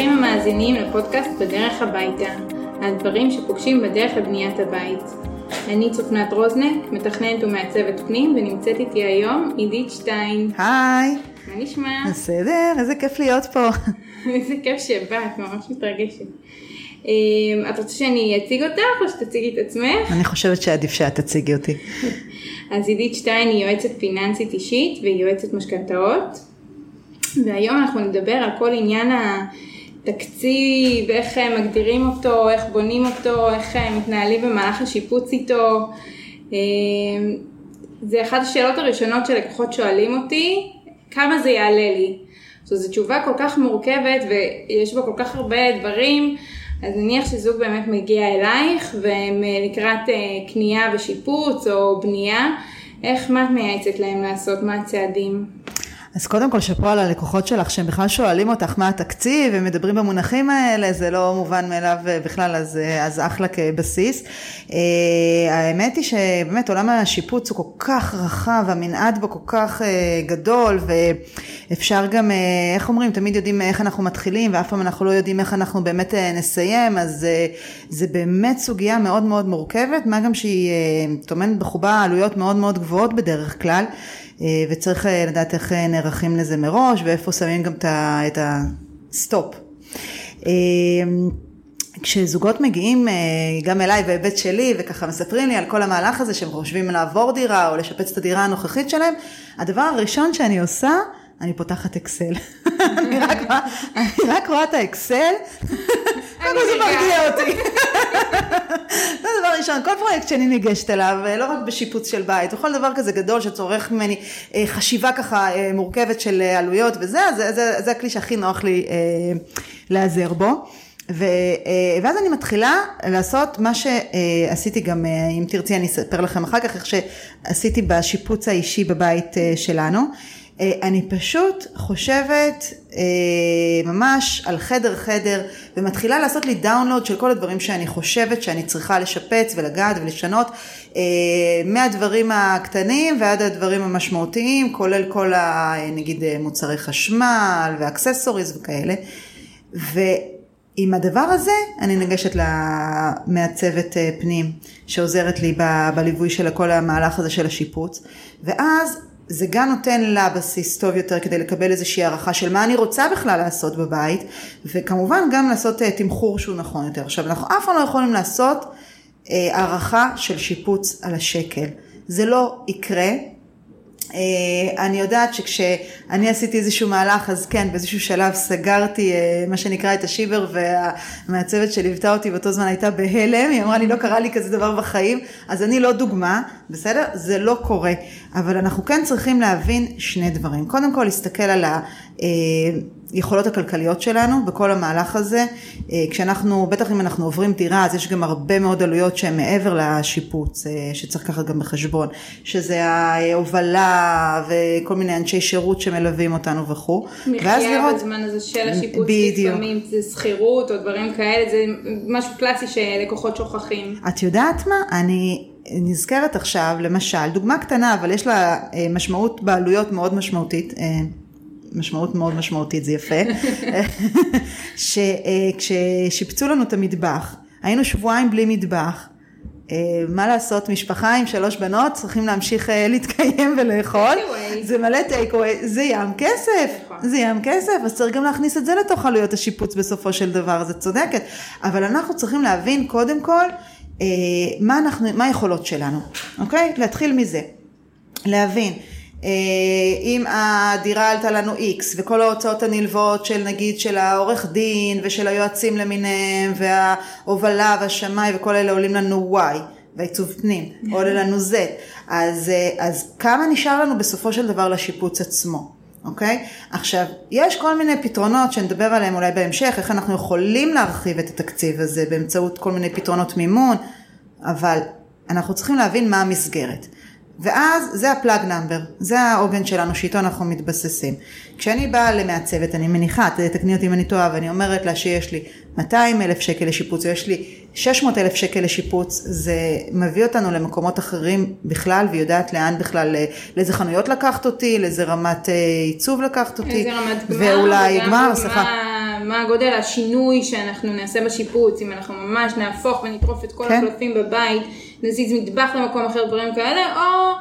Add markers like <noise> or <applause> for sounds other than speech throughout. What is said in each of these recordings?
ברוכים המאזינים לפודקאסט בדרך הביתה, על דברים שפוגשים בדרך לבניית הבית. אני צופנת רוזנק, מתכננת ומעצבת פנים, ונמצאת איתי היום עידית שטיין. היי. מה נשמע? בסדר, איזה כיף להיות פה. <laughs> איזה כיף שבאת, ממש מתרגשת. אה, את רוצה שאני אציג אותך או שתציגי את עצמך? אני חושבת שעדיף שאת תציגי אותי. <laughs> אז עידית שטיין היא יועצת פיננסית אישית והיא יועצת משכנתאות. והיום אנחנו נדבר על כל עניין התקציב, איך מגדירים אותו, איך בונים אותו, איך מתנהלים במהלך השיפוץ איתו. אה, זה אחת השאלות הראשונות שלקוחות שואלים אותי, כמה זה יעלה לי? זו תשובה כל כך מורכבת ויש בה כל כך הרבה דברים, אז נניח שזוג באמת מגיע אלייך והם לקראת אה, קנייה ושיפוץ או בנייה, איך, מה את מייעצת להם לעשות, מה הצעדים? אז קודם כל שאפו על הלקוחות שלך שהם בכלל שואלים אותך מה התקציב ומדברים במונחים האלה זה לא מובן מאליו בכלל אז, אז אחלה כבסיס. אה, האמת היא שבאמת עולם השיפוץ הוא כל כך רחב המנעד בו כל כך אה, גדול ואפשר גם אה, איך אומרים תמיד יודעים איך אנחנו מתחילים ואף פעם אנחנו לא יודעים איך אנחנו באמת נסיים אז זה באמת סוגיה מאוד מאוד מורכבת מה גם שהיא טומנת בחובה עלויות מאוד מאוד גבוהות בדרך כלל. אה, וצריך אה, לדעת איך אה, נערכים לזה מראש ואיפה שמים גם את ה stop. כשזוגות מגיעים גם אליי בהיבט שלי וככה מספרים לי על כל המהלך הזה שהם חושבים לעבור דירה או לשפץ את הדירה הנוכחית שלהם, הדבר הראשון שאני עושה אני פותחת אקסל. אני רק רואה את האקסל, קודם זה מרגיע אותי. זה הדבר ראשון, כל פרויקט שאני ניגשת אליו, לא רק בשיפוץ של בית, וכל דבר כזה גדול שצורך ממני אה, חשיבה ככה אה, מורכבת של אה, עלויות וזה, זה הכלי שהכי נוח לי להיעזר בו. ו, ואז אני מתחילה לעשות מה שעשיתי גם, אם תרצי אני אספר לכם אחר כך, איך שעשיתי בשיפוץ האישי בבית שלנו. אה, אני פשוט חושבת אה, ממש על חדר חדר ומתחילה לעשות לי דאונלוד של כל הדברים שאני חושבת שאני צריכה לשפץ ולגעת ולשנות אה, מהדברים הקטנים ועד הדברים המשמעותיים כולל כל ה, נגיד מוצרי חשמל ואקססוריז וכאלה. ועם הדבר הזה אני ניגשת למעצבת פנים שעוזרת לי בליווי של כל המהלך הזה של השיפוץ. ואז זה גם נותן לה בסיס טוב יותר כדי לקבל איזושהי הערכה של מה אני רוצה בכלל לעשות בבית, וכמובן גם לעשות uh, תמחור שהוא נכון יותר. עכשיו, אנחנו אף פעם לא יכולים לעשות uh, הערכה של שיפוץ על השקל. זה לא יקרה, אני יודעת שכשאני עשיתי איזשהו מהלך אז כן באיזשהו שלב סגרתי אה, מה שנקרא את השיבר והמעצבת שליוותה אותי באותו זמן הייתה בהלם. היא אמרה לי לא קרה לי כזה דבר בחיים. אז אני לא דוגמה בסדר? זה לא קורה. אבל אנחנו כן צריכים להבין שני דברים. קודם כל להסתכל על ה... היכולות הכלכליות שלנו בכל המהלך הזה. אה, כשאנחנו, בטח אם אנחנו עוברים דירה, אז יש גם הרבה מאוד עלויות שהן מעבר לשיפוץ, אה, שצריך ככה גם בחשבון, שזה ההובלה וכל מיני אנשי שירות שמלווים אותנו וכו'. מחיה. בזמן הזה של השיפוץ, בדיוק. לפעמים זה שכירות או דברים כאלה, זה משהו קלאסי שלקוחות שוכחים. את יודעת מה? אני... נזכרת עכשיו, למשל, דוגמה קטנה, אבל יש לה אה, משמעות בעלויות מאוד משמעותית. משמעות מאוד משמעותית, זה יפה, <laughs> שכששיפצו לנו את המטבח, היינו שבועיים בלי מטבח, אה, מה לעשות, משפחה עם שלוש בנות צריכים להמשיך אה, להתקיים ולאכול, זה מלא טייקווי, זה ים כסף, נכון. זה ים כסף, אז צריך גם להכניס את זה לתוך עלויות השיפוץ בסופו של דבר, זה צודקת, אבל אנחנו צריכים להבין קודם כל אה, מה, אנחנו, מה היכולות שלנו, אוקיי? להתחיל מזה, להבין. אה, אם הדירה עלתה לנו X וכל ההוצאות הנלוות של נגיד של העורך דין ושל היועצים למיניהם וההובלה והשמאי וכל אלה עולים לנו Y והעיצוב פנים עולה לנו Z אז, אה, אז כמה נשאר לנו בסופו של דבר לשיפוץ עצמו אוקיי? עכשיו, יש כל מיני פתרונות שנדבר עליהם אולי בהמשך, איך אנחנו יכולים להרחיב את התקציב הזה באמצעות כל מיני פתרונות מימון, אבל אנחנו צריכים להבין מה המסגרת. ואז זה הפלאג נאמבר, זה העוגן שלנו שאיתו אנחנו מתבססים. כשאני באה למעצבת, אני מניחה, תתקני אותי אם אני טועה, ואני אומרת לה שיש לי 200 אלף שקל לשיפוץ, ויש לי 600 אלף שקל לשיפוץ, זה מביא אותנו למקומות אחרים בכלל, והיא יודעת לאן בכלל, לאיזה חנויות לקחת אותי, לאיזה רמת אה, עיצוב לקחת אותי. איזה רמת גמר, ואולי גמר, סליחה. מה גודל השינוי שאנחנו נעשה בשיפוץ, אם אנחנו ממש נהפוך ונטרוף את כל כן. הקלפים בבית, נזיז מטבח למקום אחר, דברים כאלה, או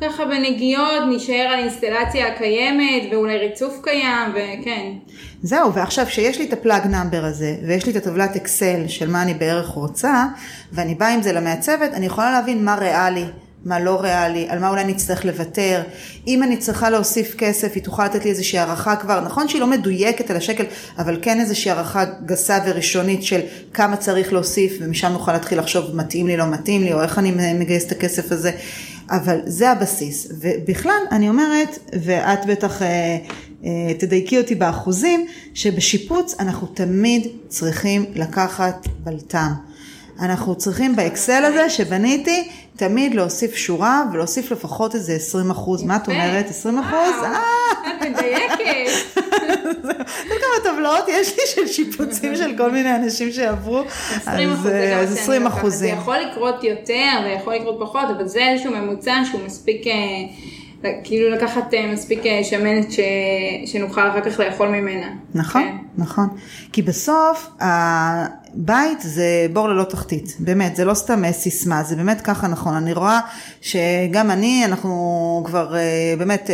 ככה בנגיעות נשאר על אינסטלציה הקיימת, ואולי ריצוף קיים, וכן. זהו, ועכשיו שיש לי את ה plug number הזה, ויש לי את הטבלת אקסל של מה אני בערך רוצה, ואני באה עם זה למעצבת, אני יכולה להבין מה ריאלי, מה לא ריאלי, על מה אולי נצטרך לוותר. אם אני צריכה להוסיף כסף, היא תוכל לתת לי איזושהי הערכה כבר, נכון שהיא לא מדויקת על השקל, אבל כן איזושהי הערכה גסה וראשונית של כמה צריך להוסיף, ומשם נוכל להתחיל לחשוב מתאים לי, לא מתאים לי, או איך אני מגייס את הכסף הזה. אבל זה הבסיס. ובכלל, אני אומרת, ואת בטח אה, אה, תדייקי אותי באחוזים, שבשיפוץ אנחנו תמיד צריכים לקחת בלטם. אנחנו צריכים באקסל הזה שבניתי, תמיד להוסיף שורה ולהוסיף לפחות איזה 20 אחוז. מה את אומרת? 20 אחוז? את מדייקת. <laughs> אתה יודע כמה טבלאות יש לי של שיפוצים של כל מיני אנשים שעברו? 20 אחוז, אז, זה גם אז מה שאני 20 לוקחת. זה אחוזים. יכול לקרות יותר ויכול לקרות פחות, אבל זה איזשהו ממוצע שהוא מספיק, אה, כאילו לקחת אה, מספיק אה, שמנת ש... שנוכל אחר כך לאכול ממנה. נכון, כן. נכון. כי בסוף הבית זה בור ללא תחתית, באמת, זה לא סתם אה, סיסמה, זה באמת ככה נכון. אני רואה שגם אני, אנחנו כבר באמת,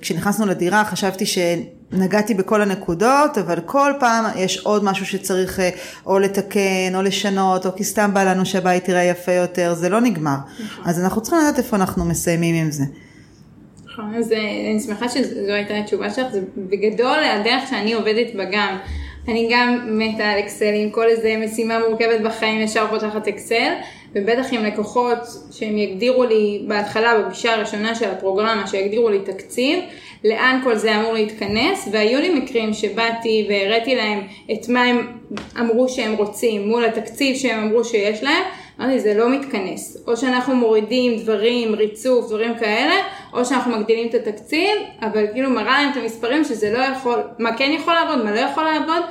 כשנכנסנו לדירה חשבתי שנגעתי בכל הנקודות, אבל כל פעם יש עוד משהו שצריך או לתקן או לשנות, או כי סתם בא לנו שהבית יראה יפה יותר, זה לא נגמר. אז אנחנו צריכים לדעת איפה אנחנו מסיימים עם זה. נכון, אז אה, אני שמחה שזו הייתה התשובה שלך, זה בגדול הדרך שאני עובדת בה גם. אני גם מתה על אקסל, עם כל איזה משימה מורכבת בחיים ישר פותחת אקסל, ובטח עם לקוחות שהם יגדירו לי בהתחלה, בפגישה הראשונה של הפרוגרמה, שיגדירו לי תקציב, לאן כל זה אמור להתכנס, והיו לי מקרים שבאתי והראיתי להם את מה הם אמרו שהם רוצים מול התקציב שהם אמרו שיש להם, אמרתי זה לא מתכנס, או שאנחנו מורידים דברים, ריצוף, דברים כאלה, או שאנחנו מגדילים את התקציב, אבל כאילו מראה להם את המספרים שזה לא יכול, מה כן יכול לעבוד, מה לא יכול לעבוד,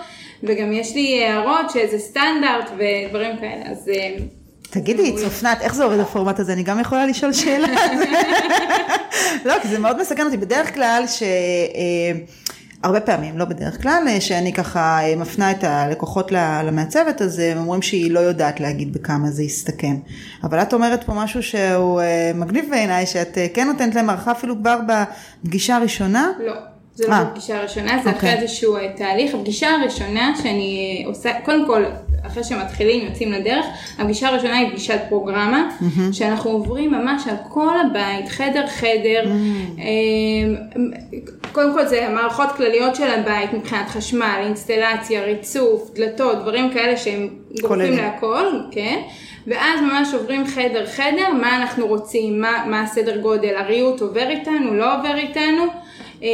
וגם יש לי הערות שזה סטנדרט ודברים כאלה, אז אה, תגידי, צופנת, איך זה עובד הפורמט הזה? אני גם יכולה לשאול שאלה. <laughs> לא, כי זה מאוד מסכן אותי. בדרך כלל, ש... אה, הרבה פעמים, לא בדרך כלל, אה, שאני ככה אה, מפנה את הלקוחות למעצבת, אז הם אומרים שהיא לא יודעת להגיד בכמה זה יסתכם. אבל את אומרת פה משהו שהוא אה, מגניב בעיניי, שאת אה, כן נותנת להם הערכה אפילו כבר בפגישה הראשונה. לא. זה לא אה. בפגישה הראשונה, זה אחרי אוקיי. איזשהו אה, תהליך. הפגישה הראשונה שאני עושה, קודם כל, אחרי שמתחילים, יוצאים לדרך, הפגישה הראשונה היא פגישת פרוגרמה, שאנחנו עוברים ממש על כל הבית, חדר חדר. אה, קודם כל זה מערכות כלליות של הבית מבחינת חשמל, אינסטלציה, ריצוף, דלתות, דברים כאלה שהם גורפים. להכל, כן? ואז ממש עוברים חדר חדר, מה אנחנו רוצים, מה, מה הסדר גודל, הריהוט עובר איתנו, לא עובר איתנו, אה,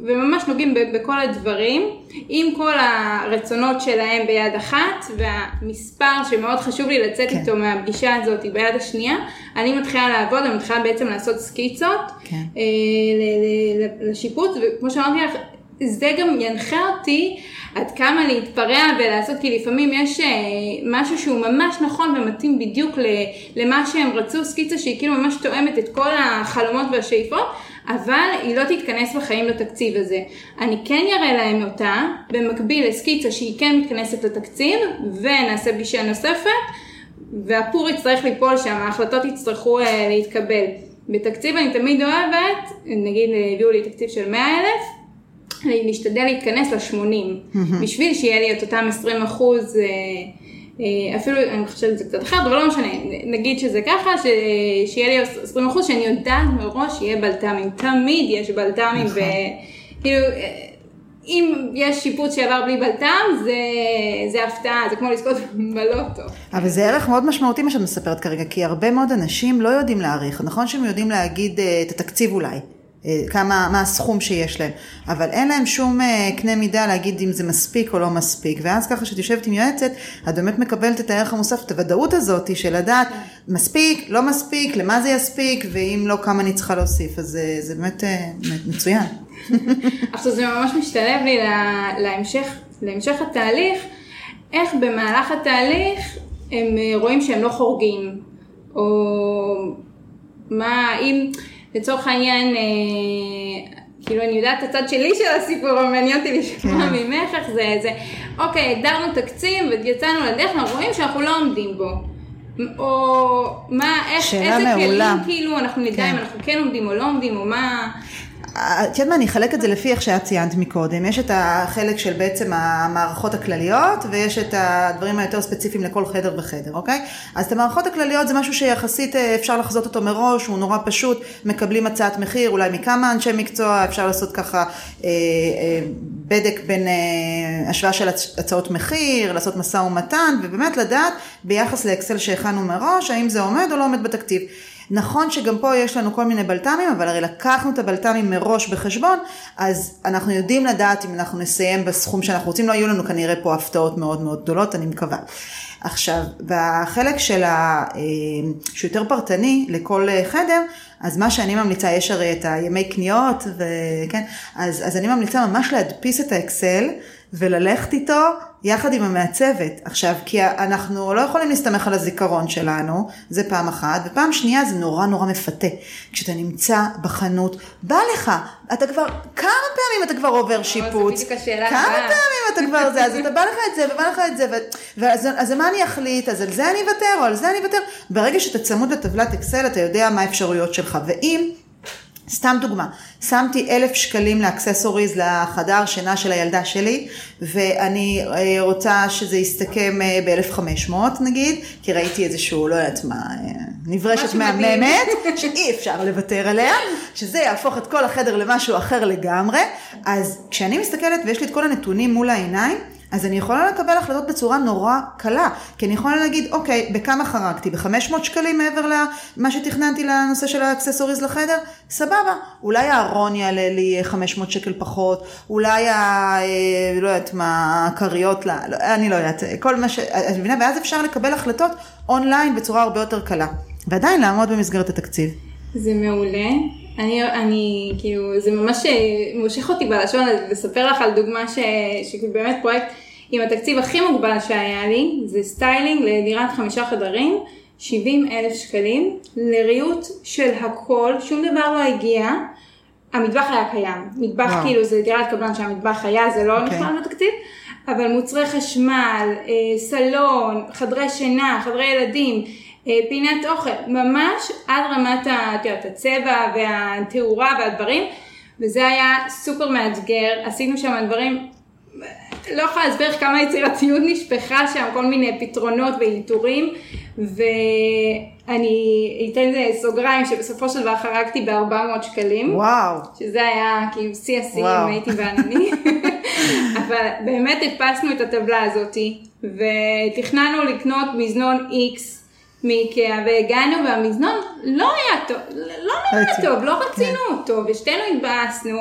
וממש נוגעים בכל הדברים, עם כל הרצונות שלהם ביד אחת, והמספר שמאוד חשוב לי לצאת כן. איתו מהפגישה הזאת ביד השנייה, אני מתחילה לעבוד, אני מתחילה בעצם לעשות סקיצות כן. אה, לשיפוץ, וכמו שאמרתי לך, זה גם ינחה אותי עד כמה להתפרע ולעשות, כי לפעמים יש אה, משהו שהוא ממש נכון ומתאים בדיוק למה שהם רצו, סקיצה שהיא כאילו ממש תואמת את כל החלומות והשאיפות, אבל היא לא תתכנס בחיים לתקציב הזה. אני כן אראה להם אותה, במקביל לסקיצה שהיא כן מתכנסת לתקציב, ונעשה פגישה נוספת, והפור יצטרך ליפול שם, ההחלטות יצטרכו אה, להתקבל. בתקציב אני תמיד אוהבת, נגיד הביאו לי תקציב של 100 אלף, להשתדל להתכנס ל-80, בשביל שיהיה לי את אותם 20 אחוז, אה, אפילו אני חושבת שזה קצת אחרת, אבל לא משנה, נגיד שזה ככה, ש... שיהיה לי 20 אחוז, שאני יודעת מראש שיהיה בלת"מים, תמיד יש בלת"מים, נכון. וכאילו, אה, אם יש שיפוץ שעבר בלי בלת"ם, זה, זה הפתעה, זה כמו לזכות בלוטו. אבל זה ערך מאוד משמעותי מה שאת מספרת כרגע, כי הרבה מאוד אנשים לא יודעים להעריך. נכון שהם יודעים להגיד אה, את התקציב אולי, אה, כמה, מה הסכום שיש להם, אבל אין להם שום אה, קנה מידה להגיד אם זה מספיק או לא מספיק. ואז ככה שאת יושבת עם יועצת, את באמת מקבלת את הערך המוסף, את הוודאות הזאת של לדעת מספיק, לא מספיק, למה זה יספיק, ואם לא, כמה אני צריכה להוסיף. אז זה, זה באמת אה, מצוין. <laughs> עכשיו זה ממש משתלב לי לה- להמשך, להמשך התהליך, איך במהלך התהליך הם אה, רואים שהם לא חורגים, או מה, אם לצורך העניין, אה, כאילו אני יודעת את הצד שלי של הסיפור, אבל מעניין אותי לשמוע כן. ממך איך זה, זה, אוקיי, הגדרנו תקציב ויצאנו לדרך, אנחנו רואים שאנחנו לא עומדים בו. או מה, איך, איזה מעולה. כלים כאילו אנחנו נדע כן. אם אנחנו כן עומדים או לא עומדים, או מה... את יודעת מה, אני אחלק את זה לפי איך שאת ציינת מקודם. יש את החלק של בעצם המערכות הכלליות, ויש את הדברים היותר ספציפיים לכל חדר וחדר, אוקיי? אז את המערכות הכלליות זה משהו שיחסית אה, אפשר לחזות אותו מראש, הוא נורא פשוט, מקבלים הצעת מחיר, אולי מכמה אנשי מקצוע, אפשר לעשות ככה אה, אה, בדק בין אה, השוואה של הצ- הצעות מחיר, לעשות משא ומתן, ובאמת לדעת ביחס לאקסל שהכנו מראש, האם זה עומד או לא עומד בתקציב. נכון שגם פה יש לנו כל מיני בלת"מים, אבל הרי לקחנו את הבלת"מים מראש בחשבון, אז אנחנו יודעים לדעת אם אנחנו נסיים בסכום שאנחנו רוצים, לא יהיו לנו כנראה פה הפתעות מאוד מאוד גדולות, אני מקווה. עכשיו, בחלק של ה... אה, שהוא יותר פרטני לכל אה, חדר, אז מה שאני ממליצה, יש הרי את הימי קניות, וכן, אז, אז אני ממליצה ממש להדפיס את האקסל וללכת איתו יחד עם המעצבת. עכשיו, כי אנחנו לא יכולים להסתמך על הזיכרון שלנו, זה פעם אחת, ופעם שנייה זה נורא נורא מפתה. כשאתה נמצא בחנות, בא לך, אתה כבר, כמה פעמים אתה כבר עובר שיפוץ? בדיוק השאלה כמה. פעמים אתה כבר זה, אז אתה בא לך את זה, ובא לך את זה, ו- ואז אז מה אני אחליט, אז על זה אני אוותר, או על זה אני אוותר. ברגע שאתה צמוד לטבלת אקסל, אתה יודע מה האפשרויות שלך, ואם... סתם דוגמה, שמתי אלף שקלים לאקססוריז לחדר שינה של הילדה שלי, ואני אה, רוצה שזה יסתכם אה, ב-1500 נגיד, כי ראיתי איזשהו, לא יודעת מה, אה, נברשת. מהממת, <laughs> שאי אפשר לוותר עליה, שזה יהפוך את כל החדר למשהו אחר לגמרי, אז כשאני מסתכלת ויש לי את כל הנתונים מול העיניים, אז אני יכולה לקבל החלטות בצורה נורא קלה, כי אני יכולה להגיד, אוקיי, בכמה חרגתי? ב-500 שקלים מעבר למה שתכננתי לנושא של האקססוריז לחדר? סבבה. אולי הארון יעלה לי 500 שקל פחות, אולי ה... אה, לא יודעת מה, הכריות, לא, אני לא יודעת, כל מה ש... את מבינה? ואז אפשר לקבל החלטות אונליין בצורה הרבה יותר קלה, ועדיין לעמוד במסגרת התקציב. זה מעולה. אני, אני, כאילו, זה ממש אה, מושך אותי בלשון לספר לך על דוגמה ש, שבאמת פרויקט עם התקציב הכי מוגבל שהיה לי, זה styling לדירת חמישה חדרים, 70 אלף שקלים, לריהוט של הכל, שום דבר לא הגיע. המטבח היה קיים, מטבח וואו. כאילו זה דירת קבלן שהמטבח היה, זה לא אוקיי. נכלל בתקציב, אבל מוצרי חשמל, אה, סלון, חדרי שינה, חדרי ילדים, אה, פינת אוכל, ממש עד רמת יודעת, הצבע והתאורה והדברים, וזה היה סופר מאתגר, עשינו שם דברים, לא יכולה להסביר לך כמה יצירתיות נשפכה שם, כל מיני פתרונות ואלתורים, ואני אתן סוגריים שבסופו של דבר חרגתי ב-400 שקלים. וואו. שזה היה כאילו שיא השיאים. הייתי בענני. <laughs> אבל באמת הדפסנו את הטבלה הזאתי, ותכננו לקנות מזנון X מאיקאה, והגענו והמזנון לא היה טוב, לא נראה. טוב, לא רצינו אותו, ושתינו התבאסנו,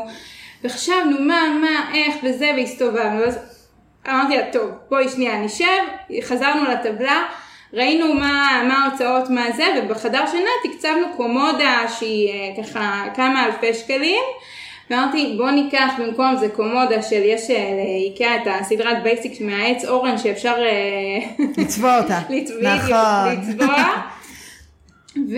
וחשבנו מה, מה, איך וזה, והסתובבנו. אז אמרתי לה, טוב, בואי שנייה נשב, חזרנו לטבלה. ראינו מה, מה ההוצאות, מה זה, ובחדר שינה תקצבנו קומודה שהיא אה, ככה כמה אלפי שקלים. ואמרתי בוא ניקח במקום זה קומודה של יש אה, לאיקאה את הסדרת basic מהעץ אורן שאפשר אה, <laughs> לצבוע אותה. לצ- נכון. לצבוע. ו...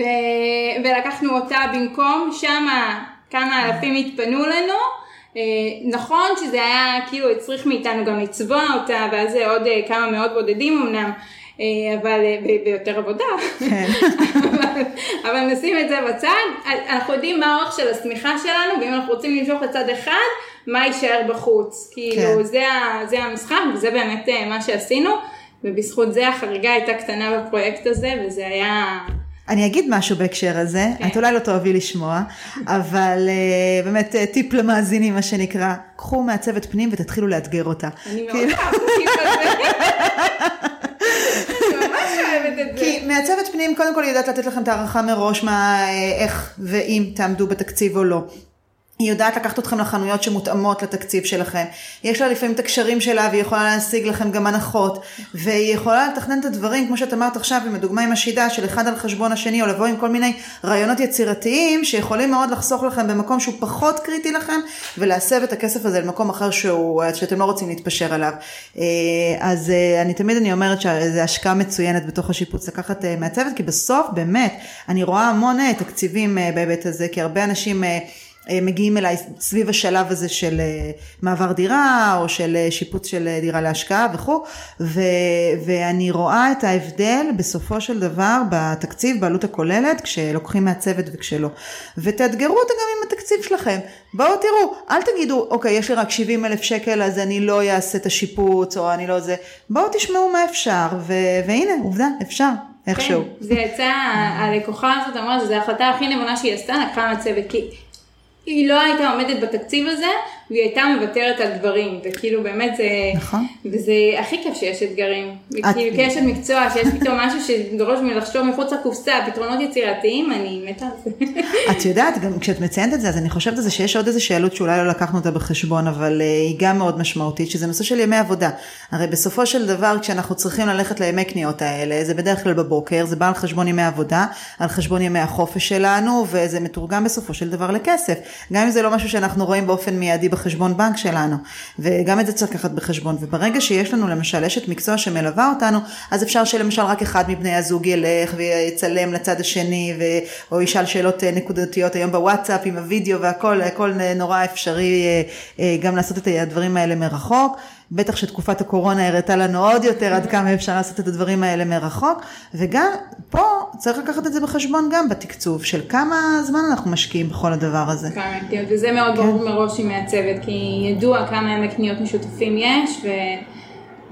ולקחנו אותה במקום, שמה כמה אלפים התפנו לנו. אה, נכון שזה היה כאילו הצריך מאיתנו גם לצבוע אותה ואז זה עוד אה, כמה מאות בודדים אמנם, אה, אבל ביותר עבודה. כן. אבל, אבל נשים את זה בצד, אנחנו יודעים מה האורך של השמיכה שלנו ואם אנחנו רוצים למשוך לצד אחד, מה יישאר בחוץ. כאילו כן. זה, המשחק וזה באמת מה שעשינו ובזכות זה החריגה הייתה קטנה בפרויקט הזה וזה היה... אני אגיד משהו בהקשר הזה, כן. את אולי לא תאהבי לשמוע, אבל uh, באמת uh, טיפ למאזינים מה שנקרא, קחו מעצבת פנים ותתחילו לאתגר אותה. אני מאוד כאילו, אוהבת את זה. אני ממש אוהבת את זה. כי מעצבת פנים קודם כל היא יודעת לתת לכם את הערכה מראש מה, אה, איך ואם תעמדו בתקציב או לא. היא יודעת לקחת אתכם לחנויות שמותאמות לתקציב שלכם. יש לה לפעמים את הקשרים שלה והיא יכולה להשיג לכם גם הנחות. והיא יכולה לתכנן את הדברים, כמו שאת אמרת עכשיו, עם הדוגמה עם השידה של אחד על חשבון השני, או לבוא עם כל מיני רעיונות יצירתיים, שיכולים מאוד לחסוך לכם במקום שהוא פחות קריטי לכם, ולהסב את הכסף הזה למקום אחר שהוא, שאתם לא רוצים להתפשר עליו. אה, אז אה, אני תמיד אני אומרת שזו השקעה מצוינת בתוך השיפוץ, לקחת אה, מעצבת, כי בסוף באמת, אני רואה המון אה, תקציבים אה, בהיבט הזה, כי הרבה אנשים... אה, מגיעים אליי סביב השלב הזה של אה, מעבר דירה או של אה, שיפוץ של דירה להשקעה וכו' ו, ואני רואה את ההבדל בסופו של דבר בתקציב בעלות הכוללת כשלוקחים מהצוות וכשלא. ותאתגרו אותה גם עם התקציב שלכם. בואו תראו אל תגידו אוקיי יש לי רק 70 אלף שקל אז אני לא אעשה את השיפוץ או אני לא זה. בואו תשמעו מה אפשר ו, והנה עובדה אפשר איכשהו. כן, זה יצא, הלקוחה הזאת אמרה שזו ההחלטה הכי נבונה שהיא עשתה, לקחה מהצוות, כי היא לא הייתה עומדת בתקציב הזה, והיא הייתה מוותרת על דברים, וכאילו באמת זה, נכון. וזה הכי כיף שיש אתגרים, כאילו כאשת מקצוע, שיש פתאום משהו שדורש מלחשוב מחוץ לקופסה, פתרונות יצירתיים, אני מתה על זה. <laughs> את יודעת, גם כשאת מציינת את זה, אז אני חושבת על זה שיש עוד איזה שאלות שאולי לא לקחנו אותה בחשבון, אבל אה, היא גם מאוד משמעותית, שזה נושא של ימי עבודה. הרי בסופו של דבר, כשאנחנו צריכים ללכת לימי קניות האלה, זה בדרך כלל בבוקר, זה בא על חשבון ימי עבודה, על חשבון ימי החופש שלנו, וזה מתורגם בסופו של דבר לכסף. גם אם זה לא משהו שאנחנו רואים באופן מיידי בחשבון בנק שלנו, וגם את זה צריך לקחת בחשבון. וברגע שיש לנו למשל אשת מקצוע שמלווה אותנו, אז אפשר שלמשל רק אחד מבני הזוג ילך ויצלם לצד השני, ו... או ישאל שאלות אה, נקודתיות היום בוואטסאפ עם הוידאו והכל, הכל נורא אפשרי אה, אה, גם לעשות את הדברים האלה מרחוק. בטח שתקופת הקורונה הראתה לנו עוד יותר עד כמה אפשר לעשות את הדברים האלה מרחוק, וגם פה צריך לקחת את זה בחשבון גם בתקצוב של כמה זמן אנחנו משקיעים בכל הדבר הזה. וזה מאוד כן. ברור מראש עם מהצוות, כי ידוע כמה ימי קניות משותפים יש, ו...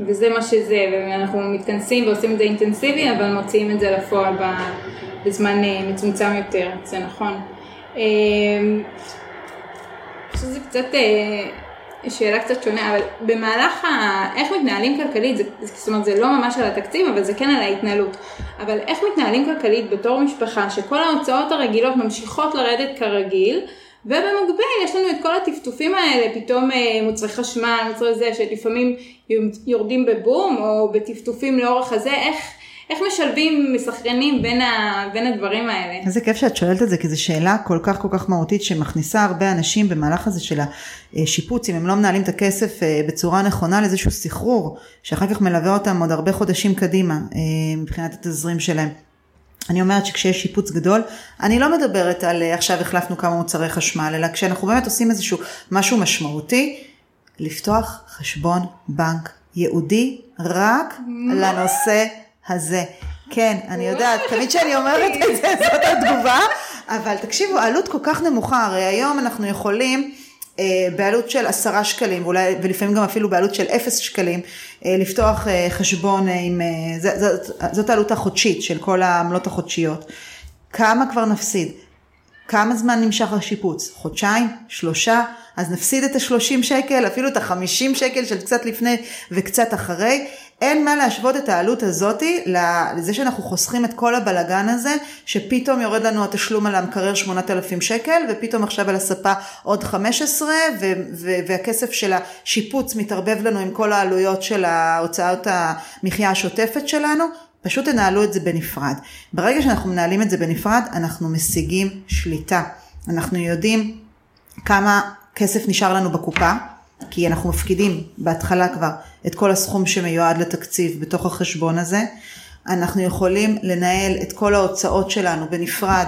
וזה מה שזה, ואנחנו מתכנסים ועושים את זה אינטנסיבי, אבל מוציאים את זה לפועל בזמן אה, מצומצם יותר, זה נכון. חושבת שזה קצת... אה, שאלה קצת שונה, אבל במהלך ה... איך מתנהלים כלכלית, זה, זאת אומרת זה לא ממש על התקציב, אבל זה כן על ההתנהלות. אבל איך מתנהלים כלכלית בתור משפחה, שכל ההוצאות הרגילות ממשיכות לרדת כרגיל, ובמקביל יש לנו את כל הטפטופים האלה, פתאום אה, מוצרי חשמל, מוצרי זה, שלפעמים יורדים בבום, או בטפטופים לאורך הזה, איך... איך משלבים מסחרנים בין, ה, בין הדברים האלה? איזה כיף שאת שואלת את זה, כי זו שאלה כל כך כל כך מהותית שמכניסה הרבה אנשים במהלך הזה של השיפוץ, אם הם לא מנהלים את הכסף אה, בצורה נכונה לאיזשהו סחרור, שאחר כך מלווה אותם עוד הרבה חודשים קדימה אה, מבחינת התזרים שלהם. אני אומרת שכשיש שיפוץ גדול, אני לא מדברת על אה, עכשיו החלפנו כמה מוצרי חשמל, אלא כשאנחנו באמת עושים איזשהו משהו משמעותי, לפתוח חשבון בנק ייעודי רק לנושא הזה. כן, אני יודעת, תמיד כשאני אומרת את זה, זאת התגובה, אבל תקשיבו, העלות כל כך נמוכה, הרי היום אנחנו יכולים... אה, בעלות של עשרה שקלים, ואולי, ולפעמים גם אפילו בעלות של אפס שקלים, אה, לפתוח אה, חשבון עם, זאת, זאת, העלות החודשית של כל העמלות החודשיות. כמה כבר נפסיד? כמה זמן נמשך השיפוץ? חודשיים? שלושה? אז נפסיד את ה-30 שקל, אפילו את ה-50 שקל של קצת לפני וקצת אחרי. אין מה להשוות את העלות הזאתי לזה שאנחנו חוסכים את כל הבלגן הזה, שפתאום יורד לנו התשלום על המקרר 8,000 שקל, ופתאום עכשיו על הספה עוד 15, ו- ו- והכסף של השיפוץ מתערבב לנו עם כל העלויות של ההוצאות המחיה השוטפת שלנו. פשוט תנהלו את זה בנפרד. ברגע שאנחנו מנהלים את זה בנפרד, אנחנו משיגים שליטה. אנחנו יודעים כמה כסף נשאר לנו בקופה, כי אנחנו מפקידים בהתחלה כבר את כל הסכום שמיועד לתקציב בתוך החשבון הזה. אנחנו יכולים לנהל את כל ההוצאות שלנו בנפרד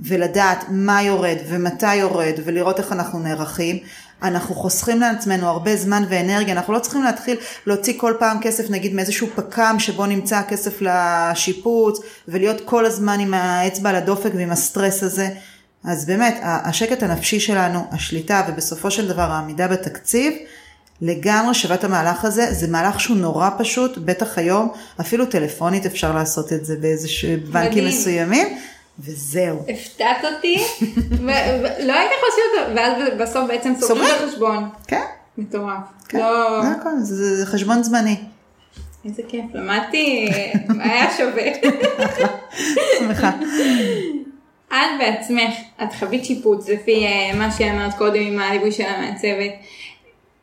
ולדעת מה יורד ומתי יורד ולראות איך אנחנו נערכים. אנחנו חוסכים לעצמנו הרבה זמן ואנרגיה, אנחנו לא צריכים להתחיל להוציא כל פעם כסף נגיד מאיזשהו פק"ם שבו נמצא הכסף לשיפוץ ולהיות כל הזמן עם האצבע על הדופק ועם הסטרס הזה. אז באמת, השקט הנפשי שלנו, השליטה ובסופו של דבר העמידה בתקציב, לגמרי שווה את המהלך הזה, זה מהלך שהוא נורא פשוט, בטח היום, אפילו טלפונית אפשר לעשות את זה באיזה בנקים מסוימים. וזהו. הפתעת אותי, <laughs> ולא הייתי חושבת, ואז בסוף בעצם סוגרים את החשבון. כן. מטורף. כן, לא... זה הכל, זה חשבון זמני. איזה כיף, למדתי, <laughs> היה שווה. <laughs> שמחה. את בעצמך, את חווית שיפוץ לפי uh, מה שאמרת קודם עם הליווי של המעצבת.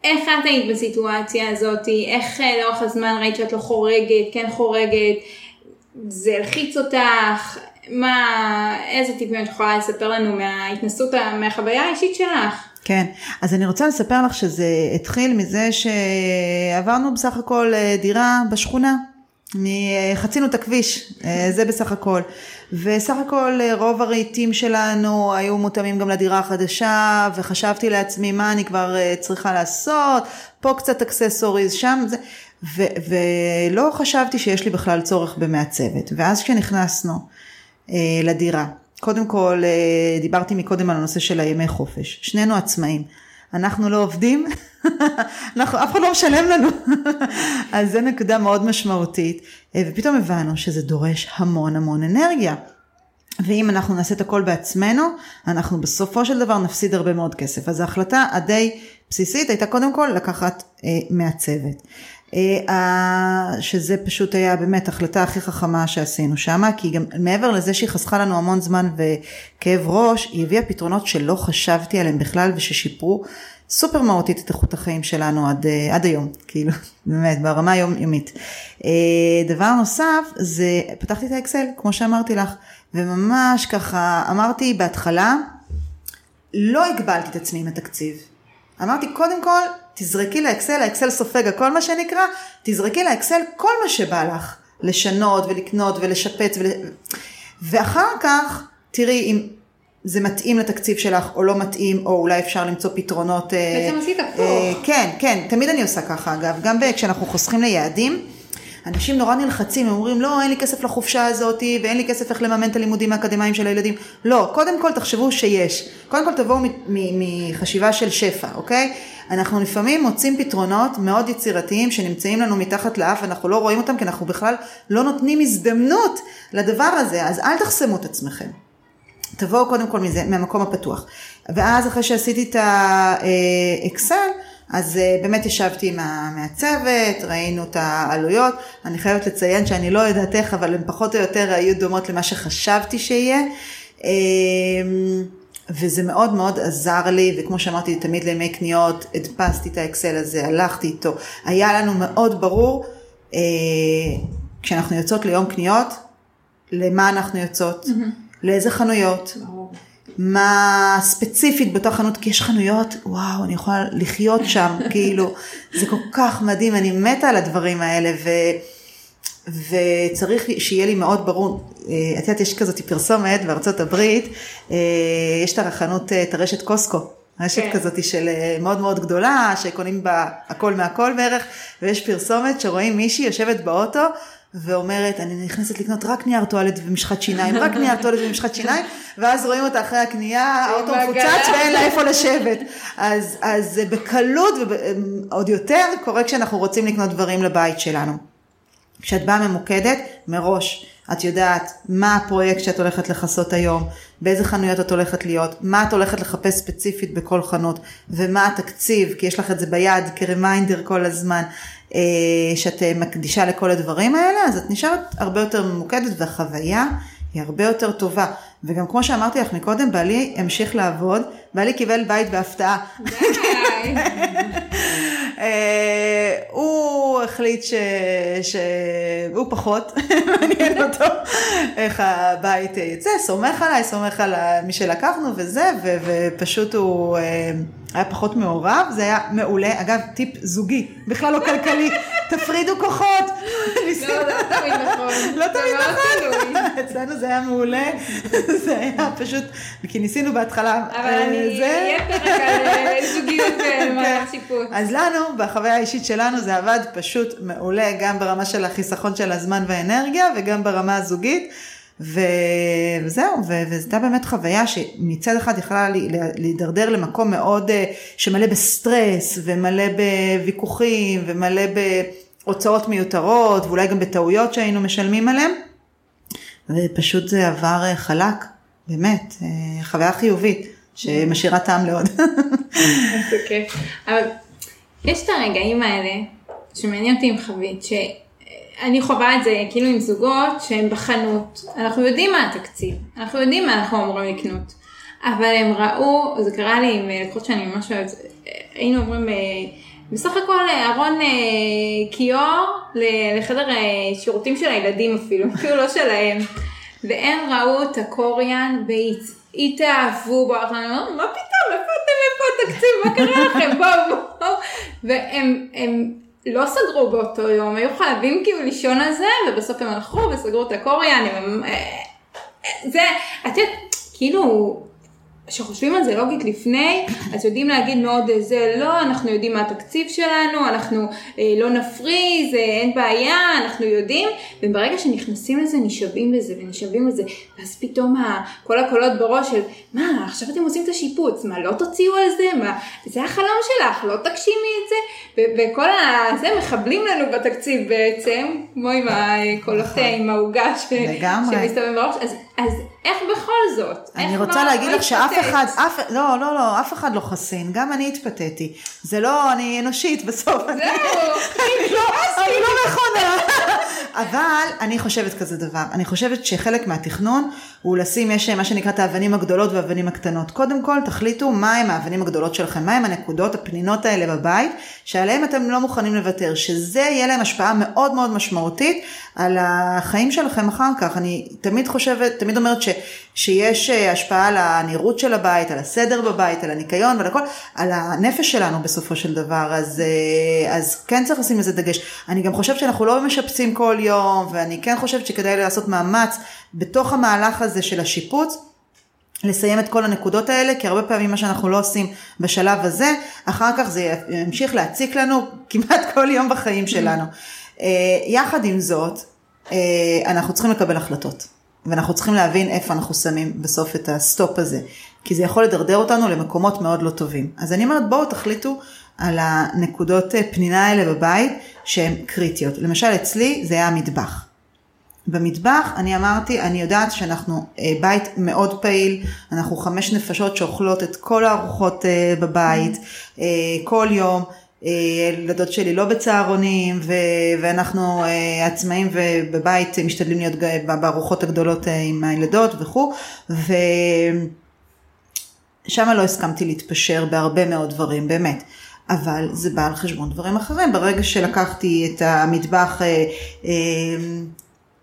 איך את היית בסיטואציה הזאת? איך uh, לאורך הזמן ראית שאת לא חורגת, כן חורגת? זה הלחיץ אותך? מה, איזה טיפים את יכולה לספר לנו מההתנסות, מהחוויה האישית שלך? כן, אז אני רוצה לספר לך שזה התחיל מזה שעברנו בסך הכל אה, דירה בשכונה. חצינו את הכביש, אה, זה בסך הכל. וסך הכל אה, רוב הרהיטים שלנו היו מותאמים גם לדירה החדשה, וחשבתי לעצמי מה אני כבר אה, צריכה לעשות, פה קצת אקססוריז, שם זה, ו- ולא חשבתי שיש לי בכלל צורך במעצבת. ואז כשנכנסנו לדירה, קודם כל דיברתי מקודם על הנושא של הימי חופש, שנינו עצמאים. אנחנו לא עובדים, אנחנו, אף אחד לא משלם לנו. אז זו נקודה מאוד משמעותית, אה, ופתאום הבנו שזה דורש המון המון אנרגיה. ואם אנחנו נעשה את הכל בעצמנו, אנחנו בסופו של דבר נפסיד הרבה מאוד כסף. אז ההחלטה הדי בסיסית הייתה קודם כל לקחת אה, מהצוות. אה, שזה פשוט היה באמת החלטה הכי חכמה שעשינו שם, כי גם מעבר לזה שהיא חסכה לנו המון זמן וכאב ראש, היא הביאה פתרונות שלא חשבתי עליהם בכלל וששיפרו סופר מהותית את איכות החיים שלנו עד, אה, עד היום, כאילו, <laughs> באמת, ברמה היומיומית. אה, דבר נוסף, זה, פתחתי את האקסל, כמו שאמרתי לך, וממש ככה, אמרתי בהתחלה, לא הגבלתי את עצמי עם התקציב. אמרתי, קודם כל, תזרקי לאקסל, האקסל סופג הכל מה שנקרא, תזרקי לאקסל כל מה שבא לך, לשנות ולקנות ולשפץ, ול... ואחר כך, תראי אם זה מתאים לתקציב שלך או לא מתאים, או אולי אפשר למצוא פתרונות. אה, בעצם עשית הפוך. אה, כן, כן, תמיד אני עושה ככה אגב, גם כשאנחנו חוסכים ליעדים. אנשים נורא נלחצים, הם אומרים, לא, אין לי כסף לחופשה הזאת, ואין לי כסף איך לממן את הלימודים האקדמיים של הילדים. לא, קודם כל תחשבו שיש. קודם כל תבואו מחשיבה של שפע, אוקיי? אנחנו לפעמים מוצאים פתרונות מאוד יצירתיים שנמצאים לנו מתחת לאף, אנחנו לא רואים אותם כי אנחנו בכלל לא נותנים הזדמנות לדבר הזה, אז אל תחסמו את עצמכם. תבואו קודם כל מזה, מהמקום הפתוח. ואז אחרי שעשיתי את האקסל, אז אה, באמת ישבתי עם המעצבת, ראינו את העלויות. אני חייבת לציין שאני לא יודעת איך, אבל הן פחות או יותר היו דומות למה שחשבתי שיהיה. אמ, וזה מאוד מאוד עזר לי, וכמו שאמרתי, תמיד לימי קניות, הדפסתי את האקסל הזה, הלכתי איתו. היה לנו מאוד ברור, אה, כשאנחנו יוצאות ליום קניות, למה אנחנו יוצאות, mm-hmm. לאיזה חנויות. ברור. מה ספציפית באותה חנות, כי יש חנויות, וואו, אני יכולה לחיות שם, <laughs> כאילו, זה כל כך מדהים, אני מתה על הדברים האלה, ו, וצריך שיהיה לי מאוד ברור, אה, את יודעת, יש כזאת פרסומת בארצות הברית, אה, יש את החנות, את הרשת קוסקו. רשת כן. כזאת של אה, מאוד מאוד גדולה, שקונים בה הכל מהכל בערך, ויש פרסומת שרואים מישהי יושבת באוטו ואומרת, אני נכנסת לקנות רק נייר טואלט ומשחת שיניים, רק נייר טואלט ומשחת שיניים, ואז רואים אותה אחרי הקנייה, האוטו מפוצץ ואין לה איפה לשבת. אז, אז בקלות ועוד יותר קורה כשאנחנו רוצים לקנות דברים לבית שלנו. כשאת באה ממוקדת, מראש. את יודעת מה הפרויקט שאת הולכת לכסות היום, באיזה חנויות את הולכת להיות, מה את הולכת לחפש ספציפית בכל חנות, ומה התקציב, כי יש לך את זה ביד כרמיינדר כל הזמן, שאת אה, מקדישה לכל הדברים האלה, אז את נשארת הרבה יותר ממוקדת והחוויה היא הרבה יותר טובה. וגם כמו שאמרתי לך מקודם, בעלי המשיך לעבוד, בעלי קיבל בית בהפתעה. <laughs> אה, הוא החליט שהוא פחות, <laughs> מעניין אותו איך הבית יצא, סומך עליי, סומך על מי שלקחנו וזה, ופשוט הוא... היה פחות מעורב, זה היה מעולה. אגב, טיפ זוגי, בכלל לא כלכלי, <laughs> תפרידו כוחות. לא, לא תמיד נכון. לא תמיד נכון. <laughs> אצלנו זה היה מעולה, <laughs> זה היה פשוט, כי ניסינו בהתחלה. אבל אה, אני אהיה פרק על אה, זוגיות במהלך כן. שיפוט. אז לנו, בחוויה האישית שלנו, זה עבד פשוט מעולה, גם ברמה של החיסכון של הזמן והאנרגיה, וגם ברמה הזוגית. וזהו, וזו הייתה באמת חוויה שמצד אחד יכלה להידרדר למקום מאוד אה, שמלא בסטרס ומלא בוויכוחים ומלא בהוצאות מיותרות ואולי גם בטעויות שהיינו משלמים עליהן ופשוט זה עבר אה, חלק, באמת, אה, חוויה חיובית שמשאירה טעם לעוד. איזה כיף. אבל יש את הרגעים האלה שמעניין אותי אם חווית, אני חווה את זה כאילו עם זוגות שהם בחנות, אנחנו יודעים מה התקציב, אנחנו יודעים מה אנחנו אמורים לקנות, אבל הם ראו, זה קרה לי עם לקוחות שאני ממש אוהבת, היינו אומרים, אה, בסך הכל אה, ארון אה, כיור לחדר שירותים של הילדים אפילו, <laughs> אפילו לא שלהם, והם ראו את הקוריאן והתאהבו בו, מה פתאום, איפה אתם, איפה התקציב, מה קרה לכם, בואו, בואו, והם, הם, לא סגרו באותו יום, היו חייבים כאילו לישון על זה, ובסוף הם הלכו וסגרו את הקוריאן, הם... אה, זה, את יודעת, כאילו, כשחושבים על זה לוגית לפני, אז יודעים להגיד מאוד אה, זה לא, אנחנו יודעים מה התקציב שלנו, אנחנו אה, לא נפריז, אה, אין בעיה, אנחנו יודעים, וברגע שנכנסים לזה נשאבים לזה ונשאבים לזה, ואז פתאום ה, כל הקולות בראש של מה, עכשיו אתם עושים את השיפוץ, מה לא תוציאו על זה, מה, זה החלום שלך, לא תגשימי את זה, ו- וכל הזה מחבלים לנו בתקציב בעצם, כמו עם הקולות, נכון. עם העוגה ש-. שמסתובב בראש, אז, אז איך בכל זאת? אני רוצה לא- להגיד לא לך שאף? אחד, אף, לא, לא, לא, אף אחד לא חסין, גם אני התפתיתי. זה לא, אני אנושית בסוף. אני- <laughs> אני לא, אני לא מכונה. אבל אני חושבת כזה דבר, אני חושבת שחלק מהתכנון הוא לשים, יש מה שנקרא את האבנים הגדולות והאבנים הקטנות. קודם כל תחליטו מהם האבנים הגדולות שלכם, מהם הנקודות, הפנינות האלה בבית, שעליהם אתם לא מוכנים לוותר, שזה יהיה להם השפעה מאוד מאוד משמעותית על החיים שלכם אחר כך. אני תמיד חושבת, תמיד אומרת ש, שיש אה, השפעה על הנראות של הבית, על הסדר בבית, על הניקיון ועל הכל, על הנפש שלנו בסופו של דבר, אז, אה, אז כן צריך לשים לזה דגש. אני גם חושבת שאנחנו לא משפצים כל יום, ואני כן חושבת שכדאי לעשות מאמץ בתוך המהלך הזה של השיפוץ. לסיים את כל הנקודות האלה, כי הרבה פעמים מה שאנחנו לא עושים בשלב הזה, אחר כך זה ימשיך להציק לנו <laughs> כמעט כל יום בחיים שלנו. אה, יחד עם זאת, אנחנו צריכים לקבל החלטות, ואנחנו צריכים להבין איפה אנחנו שמים בסוף את ה stop הזה, כי זה יכול לדרדר אותנו למקומות מאוד לא טובים. אז אני אומרת, בואו תחליטו על הנקודות אה, פנינה האלה בבית שהן קריטיות. למשל אצלי זה היה המטבח. במטבח אני אמרתי, אני יודעת שאנחנו אה, בית מאוד פעיל, אנחנו חמש נפשות שאוכלות את כל הארוחות אה, בבית, כל יום. אה, ילדות שלי לא בצהרונים ו- ואנחנו אה, עצמאים ובבית משתדלים להיות בארוחות הגדולות אה, עם הילדות וכו' ושם לא הסכמתי להתפשר בהרבה מאוד דברים באמת. אבל זה בא על חשבון דברים אחרים. ברגע שלקחתי את המטבח אה, אה,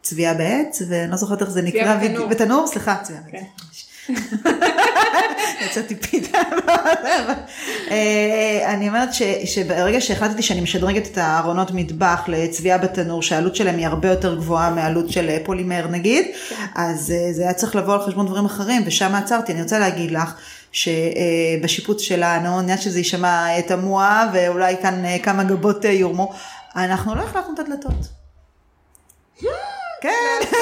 צביעה בעץ, ואני לא זוכרת איך זה נקרא, צביעה בתנור. סליחה, צביעה בעץ. <laughs> יצאתי פיתה. אה, אני אומרת שברגע שהחלטתי שאני משדרגת את הארונות מטבח לצביעה בתנור, שהעלות שלהם היא הרבה יותר גבוהה מהעלות של אה, פולימר נגיד, אז אה, זה היה צריך לבוא על חשבון דברים אחרים, ושם עצרתי. אני רוצה להגיד לך, שבשיפוץ שלנו, אני יודעת שזה יישמע אה, תמוה, ואולי כאן אה, כמה גבות אה, יורמו, אנחנו לא החלפנו את הדלתות. כן,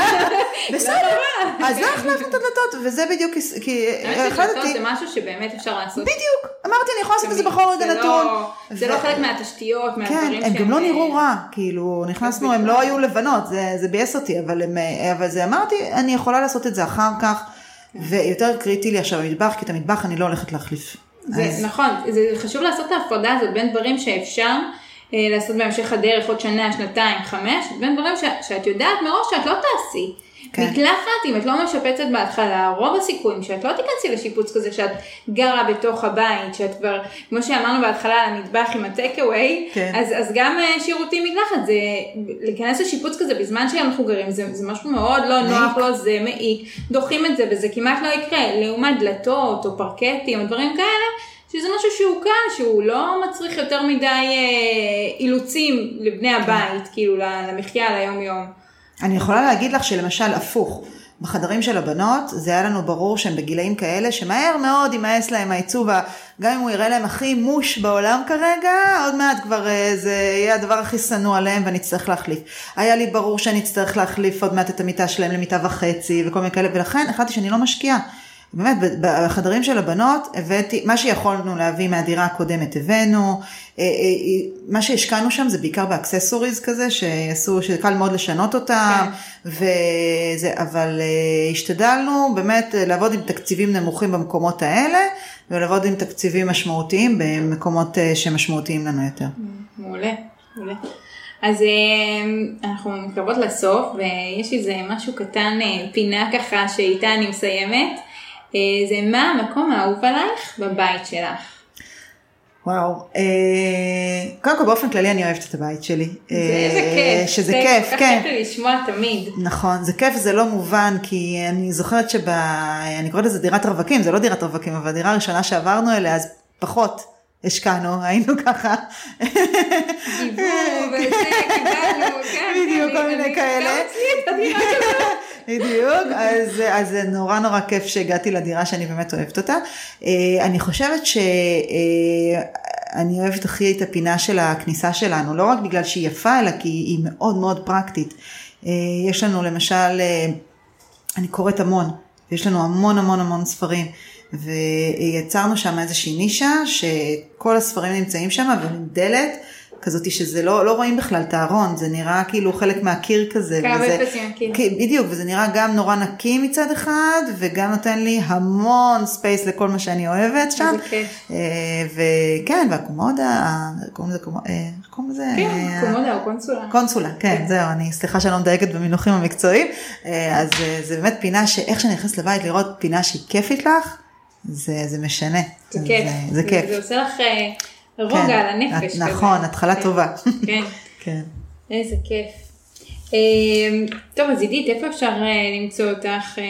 <laughs> בסדר, אז לא החלפנו את הדלתות, וזה בדיוק, כי שדלתות החלטתי, זה משהו שבאמת אפשר לעשות. בדיוק, אמרתי אני יכולה לעשות את זה בכל רגע זה נתון. לא- זה לא חלק מהתשתיות, כן, מהדברים הם שהם, גם לא אה, נראו רע, כאילו, נכנסנו, הם. לא היו לבנות, זה, ביאס אותי, אבל, הם, אה, אבל זה אמרתי, אני יכולה לעשות את זה אחר כך, ויותר קריטי לי עכשיו המטבח, כי את המטבח אני לא הולכת להחליף. זה נכון, זה חשוב לעשות את ההפרדה הזאת בין דברים שאפשר לעשות בהמשך הדרך עוד שנה, שנתיים, חמש, בין דברים ש- שאת יודעת מראש שאת לא תעשי. כן. מקלחת, אם את לא משפצת בהתחלה, רוב הסיכויים שאת לא תיכנסי לשיפוץ כזה, שאת גרה בתוך הבית, שאת כבר, כמו שאמרנו בהתחלה על המטבח עם הטק אווי, כן. אז, אז גם אה, שירותים מקלחת, זה, להיכנס לשיפוץ כזה בזמן שאנחנו גרים, זה, זה משהו מאוד לא מעיק. נוח, לא זה מעיק, דוחים את זה וזה כמעט לא יקרה, לעומת דלתות או פרקטים או דברים כאלה, שזה משהו שהוא קל, שהוא לא מצריך יותר מדי אה, אילוצים לבני הבית, כאילו למחיה, ליום יום. אני יכולה להגיד לך שלמשל הפוך, בחדרים של הבנות זה היה לנו ברור שהם בגילאים כאלה שמהר מאוד יימאס להם העיצוב, גם אם הוא יראה להם הכי מוש בעולם כרגע, עוד מעט כבר אה, זה יהיה הדבר הכי שנוא עליהם ואני אצטרך להחליף. היה לי ברור שאני אצטרך להחליף עוד מעט את המיטה שלהם למיטה וחצי וכל מיני כאלה, ולכן החלטתי שאני לא משקיעה. באמת, בחדרים של הבנות הבאתי, מה שיכולנו להביא מהדירה הקודמת הבאנו, אה, אה, אה, מה שהשקענו שם זה בעיקר באקססוריז כזה, שעשו, שקל מאוד לשנות אותם, וזה, אבל השתדלנו באמת לעבוד עם תקציבים נמוכים במקומות האלה, ולעבוד עם תקציבים משמעותיים במקומות שמשמעותיים לנו יותר. מעולה, מעולה. אז אנחנו מתקרבות לסוף, ויש איזה משהו קטן, פינה ככה שאיתה אני מסיימת. אה, זה מה המקום האהוב עלייך בבית שלך. וואו, אה, קודם כל באופן כללי אני אוהבת את הבית שלי. זה איזה אה, כיף. שזה זה כיף, כל כך כן. כיף לי לשמוע תמיד. נכון, זה כיף, זה לא מובן, כי אני זוכרת שב... אני קוראת לזה דירת רווקים, זה לא דירת רווקים, אבל הדירה הראשונה שעברנו אליה, אז פחות השקענו, <laughs> היינו ככה. דיבור וזה, קיבלנו, כן, בדיוק, כן, כל מיני כאלה. בדיוק, אז, זה נורא נורא כיף שהגעתי לדירה שאני באמת אוהבת אותה. אה, אני חושבת שאני אוהבת הכי את הפינה של הכניסה שלנו, לא רק בגלל שהיא יפה, אלא כי היא מאוד מאוד פרקטית. אה, יש לנו למשל, אה, אני קוראת המון, יש לנו המון המון המון ספרים. ויצרנו שם איזושהי נישה שכל הספרים נמצאים שם ועם דלת כזאת שזה לא, לא רואים בכלל את הארון, זה נראה כאילו חלק מהקיר כזה. קו וזה- אפס עם הקיר. כן, בדיוק, וזה נראה גם נורא נקי מצד אחד, וגם נותן לי המון space לכל מה שאני אוהבת שם. איזה כיף. אה, וכן, והקומודה, קוראים לזה קומודה, אה, איך קוראים לזה? כן, קומודה או קונסולה. קונסולה, כן, זהו, אני, סליחה שאני לא מדייקת במינוחים המקצועיים, אה, אז זה באמת פינה שאיך שאני נכנסת לבית לראות פינה שהיא כיפית לך, זה, זה משנה. זה כיף. זה כיף. זה עושה לך רוגע כן. על הנפש. כזה. נכון, התחלה כן. טובה. כן, <laughs> כן. איזה כיף. אה, טוב, אז עידית, איפה אפשר אה, למצוא אותך? אה,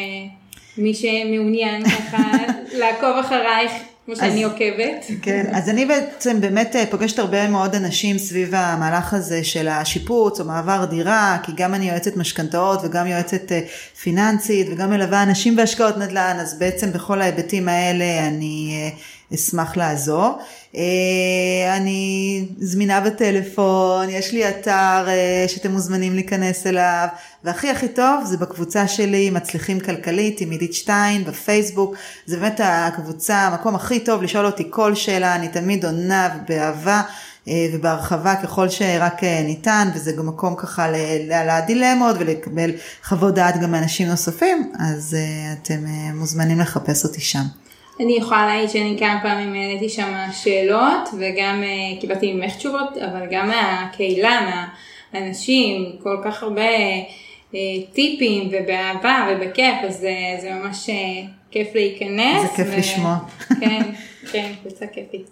מי שמעוניין ככה <laughs> לעקוב אחרייך, כמו שאני עוקבת. כן, אז אני בעצם באמת אה, פוגשת הרבה מאוד אנשים סביב המהלך הזה של השיפוץ או מעבר דירה, כי גם אני יועצת משכנתאות וגם יועצת פיננסית וגם מלווה אנשים בהשקעות נדל"ן, אז בעצם בכל ההיבטים האלה אני אשמח לעזור. אה, אני זמינה בטלפון, יש לי אתר אה, שאתם מוזמנים להיכנס אליו, והכי הכי טוב זה בקבוצה שלי, מצליחים כלכלית עם עידית שטיין בפייסבוק, זה באמת הקבוצה, המקום הכי טוב לשאול אותי כל שאלה, אני תמיד עונה באהבה. אה, ובהרחבה ככל שרק ניתן, וזה גם מקום ככה להעלאת דילמות ולקבל חוות דעת גם מאנשים נוספים, אז אתם מוזמנים לחפש אותי שם. אני יכולה להעיד שאני כמה פעמים העליתי שם שאלות, וגם אה, קיבלתי ממך תשובות, אבל גם מהקהילה, מהאנשים, כל כך הרבה אה, טיפים, ובאהבה ובכיף, אז אה, זה ממש כיף להיכנס. זה כיף לשמוע. <laughs> כן, כן, קבוצה כיפית.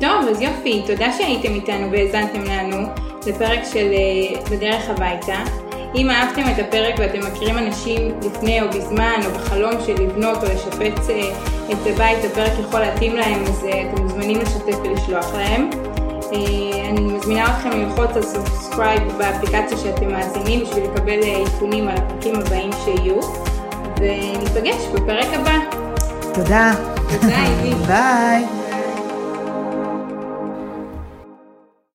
טוב, אז יופי, תודה שהייתם איתנו והאזנתם לנו לפרק של בדרך הביתה. אם אהבתם את הפרק ואתם מכירים אנשים לפני או בזמן או בחלום של לבנות או לשפץ אה, את הבית, הפרק יכול להתאים להם, אז אה, אתם מוזמנים לשתף ולשלוח להם. אה, אני מזמינה אתכם ללחוץ על subscribe באפליקציה שאתם מאזינים בשביל לקבל עדכונים על הפרקים הבאים שיהיו, וניפגש בפרק הבא. תודה. תודה, עידית. ביי. <laughs>